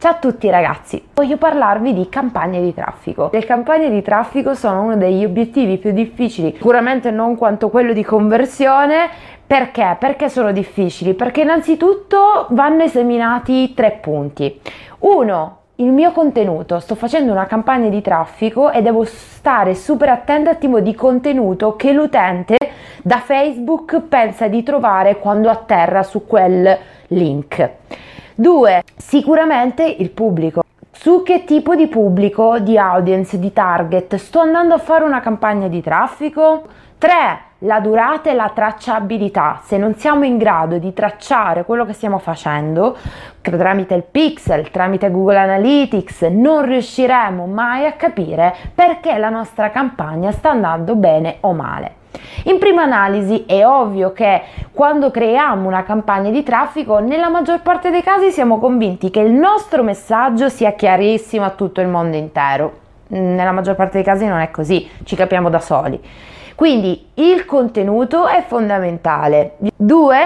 Ciao a tutti ragazzi, voglio parlarvi di campagne di traffico. Le campagne di traffico sono uno degli obiettivi più difficili, sicuramente non quanto quello di conversione, perché? Perché sono difficili? Perché innanzitutto vanno esaminati tre punti. Uno, il mio contenuto, sto facendo una campagna di traffico e devo stare super attenta al tipo di contenuto che l'utente da Facebook pensa di trovare quando atterra su quel link. 2. Sicuramente il pubblico. Su che tipo di pubblico, di audience, di target sto andando a fare una campagna di traffico? 3. La durata e la tracciabilità. Se non siamo in grado di tracciare quello che stiamo facendo tramite il pixel, tramite Google Analytics, non riusciremo mai a capire perché la nostra campagna sta andando bene o male. In prima analisi è ovvio che quando creiamo una campagna di traffico, nella maggior parte dei casi siamo convinti che il nostro messaggio sia chiarissimo a tutto il mondo intero. Nella maggior parte dei casi non è così, ci capiamo da soli. Quindi il contenuto è fondamentale. Due,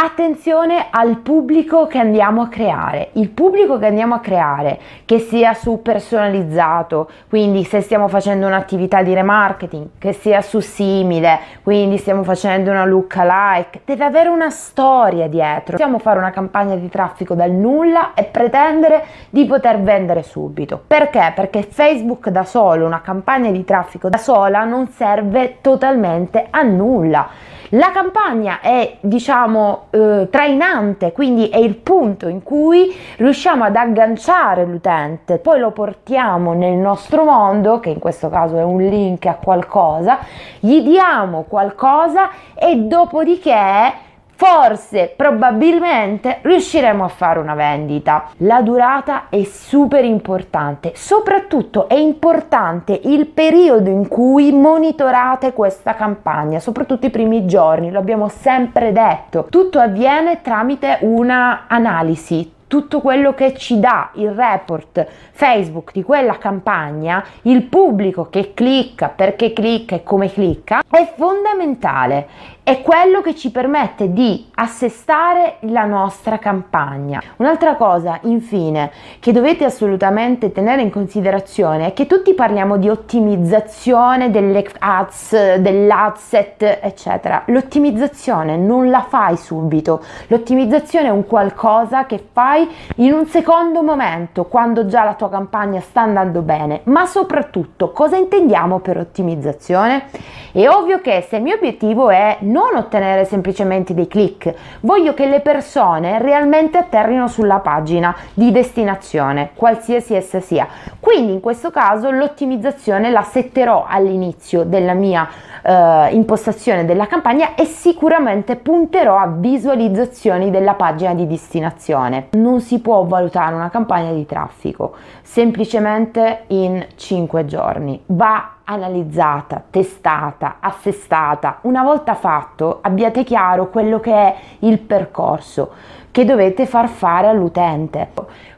Attenzione al pubblico che andiamo a creare. Il pubblico che andiamo a creare, che sia su personalizzato, quindi se stiamo facendo un'attività di remarketing, che sia su simile, quindi stiamo facendo una look alike, deve avere una storia dietro. Possiamo fare una campagna di traffico dal nulla e pretendere di poter vendere subito. Perché? Perché Facebook da solo, una campagna di traffico da sola non serve totalmente a nulla la campagna è, diciamo, eh, trainante, quindi è il punto in cui riusciamo ad agganciare l'utente, poi lo portiamo nel nostro mondo, che in questo caso è un link a qualcosa, gli diamo qualcosa e dopodiché forse, probabilmente riusciremo a fare una vendita. La durata è super importante, soprattutto è importante il periodo in cui monitorate questa campagna, soprattutto i primi giorni, lo abbiamo sempre detto. Tutto avviene tramite una analisi tutto quello che ci dà il report Facebook di quella campagna, il pubblico che clicca, perché clicca e come clicca, è fondamentale. È quello che ci permette di assestare la nostra campagna. Un'altra cosa, infine, che dovete assolutamente tenere in considerazione è che tutti parliamo di ottimizzazione delle ads, dell'adset, eccetera. L'ottimizzazione non la fai subito. L'ottimizzazione è un qualcosa che fai in un secondo momento, quando già la tua campagna sta andando bene, ma soprattutto cosa intendiamo per ottimizzazione? È ovvio che se il mio obiettivo è non ottenere semplicemente dei click, voglio che le persone realmente atterrino sulla pagina di destinazione, qualsiasi essa sia. Quindi in questo caso l'ottimizzazione la setterò all'inizio della mia eh, impostazione della campagna e sicuramente punterò a visualizzazioni della pagina di destinazione. Non si può valutare una campagna di traffico semplicemente in 5 giorni. Va analizzata, testata, assestata. Una volta fatto, abbiate chiaro quello che è il percorso che dovete far fare all'utente.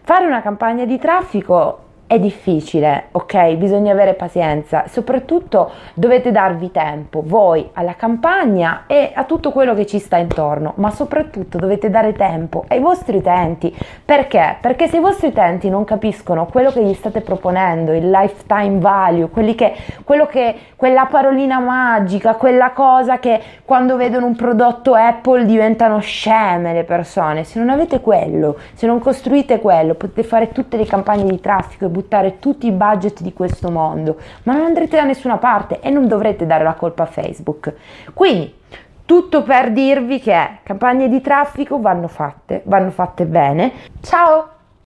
Fare una campagna di traffico è difficile, ok? Bisogna avere pazienza, soprattutto dovete darvi tempo voi alla campagna e a tutto quello che ci sta intorno, ma soprattutto dovete dare tempo ai vostri utenti. Perché? Perché se i vostri utenti non capiscono quello che gli state proponendo, il lifetime value, che, quello che, quella parolina magica, quella cosa che quando vedono un prodotto Apple diventano sceme le persone, se non avete quello, se non costruite quello, potete fare tutte le campagne di traffico e buttare tutti i budget di questo mondo, ma non andrete da nessuna parte e non dovrete dare la colpa a Facebook. Quindi, tutto per dirvi che campagne di traffico vanno fatte, vanno fatte bene. Ciao!